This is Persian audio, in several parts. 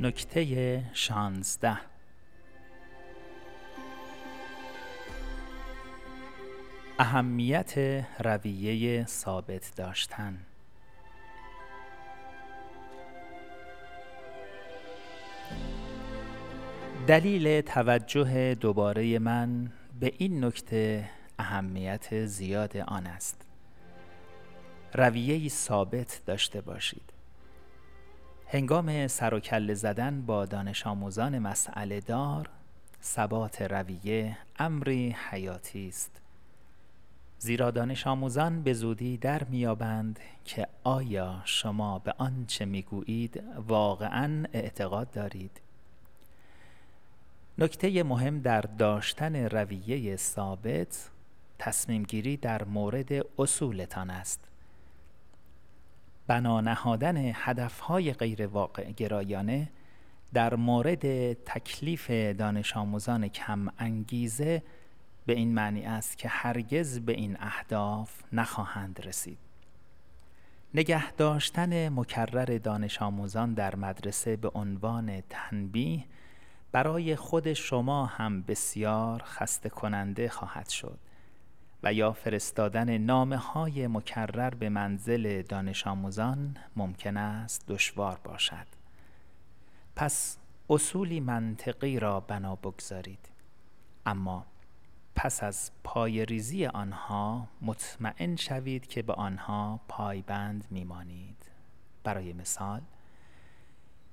نکته شانزده. اهمیت رویه ثابت داشتن. دلیل توجه دوباره من به این نکته اهمیت زیاد آن است. رویه ثابت داشته باشید. هنگام سر و کله زدن با دانش آموزان مسئله دار ثبات رویه امری حیاتی است. زیرا دانش آموزان به زودی در میابند که آیا شما به آنچه می‌گویید واقعا اعتقاد دارید. نکته مهم در داشتن رویه ثابت تصمیم گیری در مورد اصولتان است. بنا نهادن هدفهای غیر واقع گرایانه در مورد تکلیف دانش آموزان کم انگیزه به این معنی است که هرگز به این اهداف نخواهند رسید. نگه داشتن مکرر دانش آموزان در مدرسه به عنوان تنبیه برای خود شما هم بسیار خسته کننده خواهد شد. و یا فرستادن نامه های مکرر به منزل دانش آموزان ممکن است دشوار باشد. پس اصولی منطقی را بنا بگذارید. اما پس از پای ریزی آنها مطمئن شوید که به آنها پایبند میمانید. برای مثال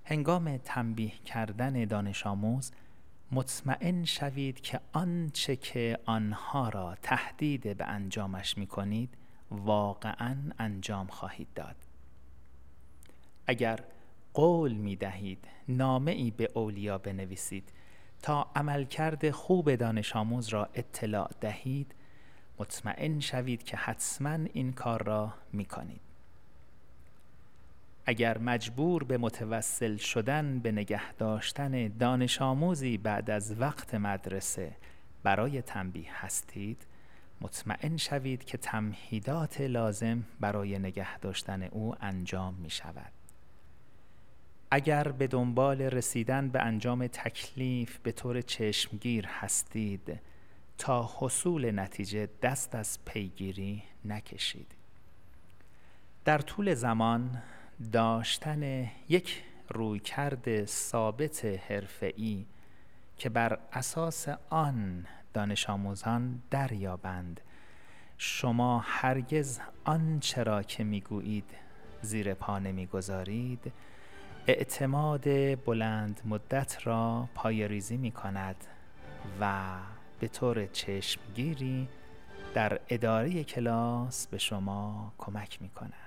هنگام تنبیه کردن دانش آموز مطمئن شوید که آنچه که آنها را تهدید به انجامش می کنید واقعا انجام خواهید داد. اگر قول می دهید نامه ای به اولیا بنویسید تا عملکرد خوب دانش آموز را اطلاع دهید مطمئن شوید که حتما این کار را می کنید اگر مجبور به متوسل شدن به نگه داشتن دانش آموزی بعد از وقت مدرسه برای تنبیه هستید مطمئن شوید که تمهیدات لازم برای نگه داشتن او انجام می شود. اگر به دنبال رسیدن به انجام تکلیف به طور چشمگیر هستید تا حصول نتیجه دست از پیگیری نکشید. در طول زمان داشتن یک رویکرد ثابت حرفه‌ای که بر اساس آن دانش آموزان دریابند. شما هرگز آنچه را که می‌گویید زیر پا نمی‌گذارید. اعتماد بلند مدت را پای ریزی می کند و به طور چشمگیری در اداره کلاس به شما کمک می کند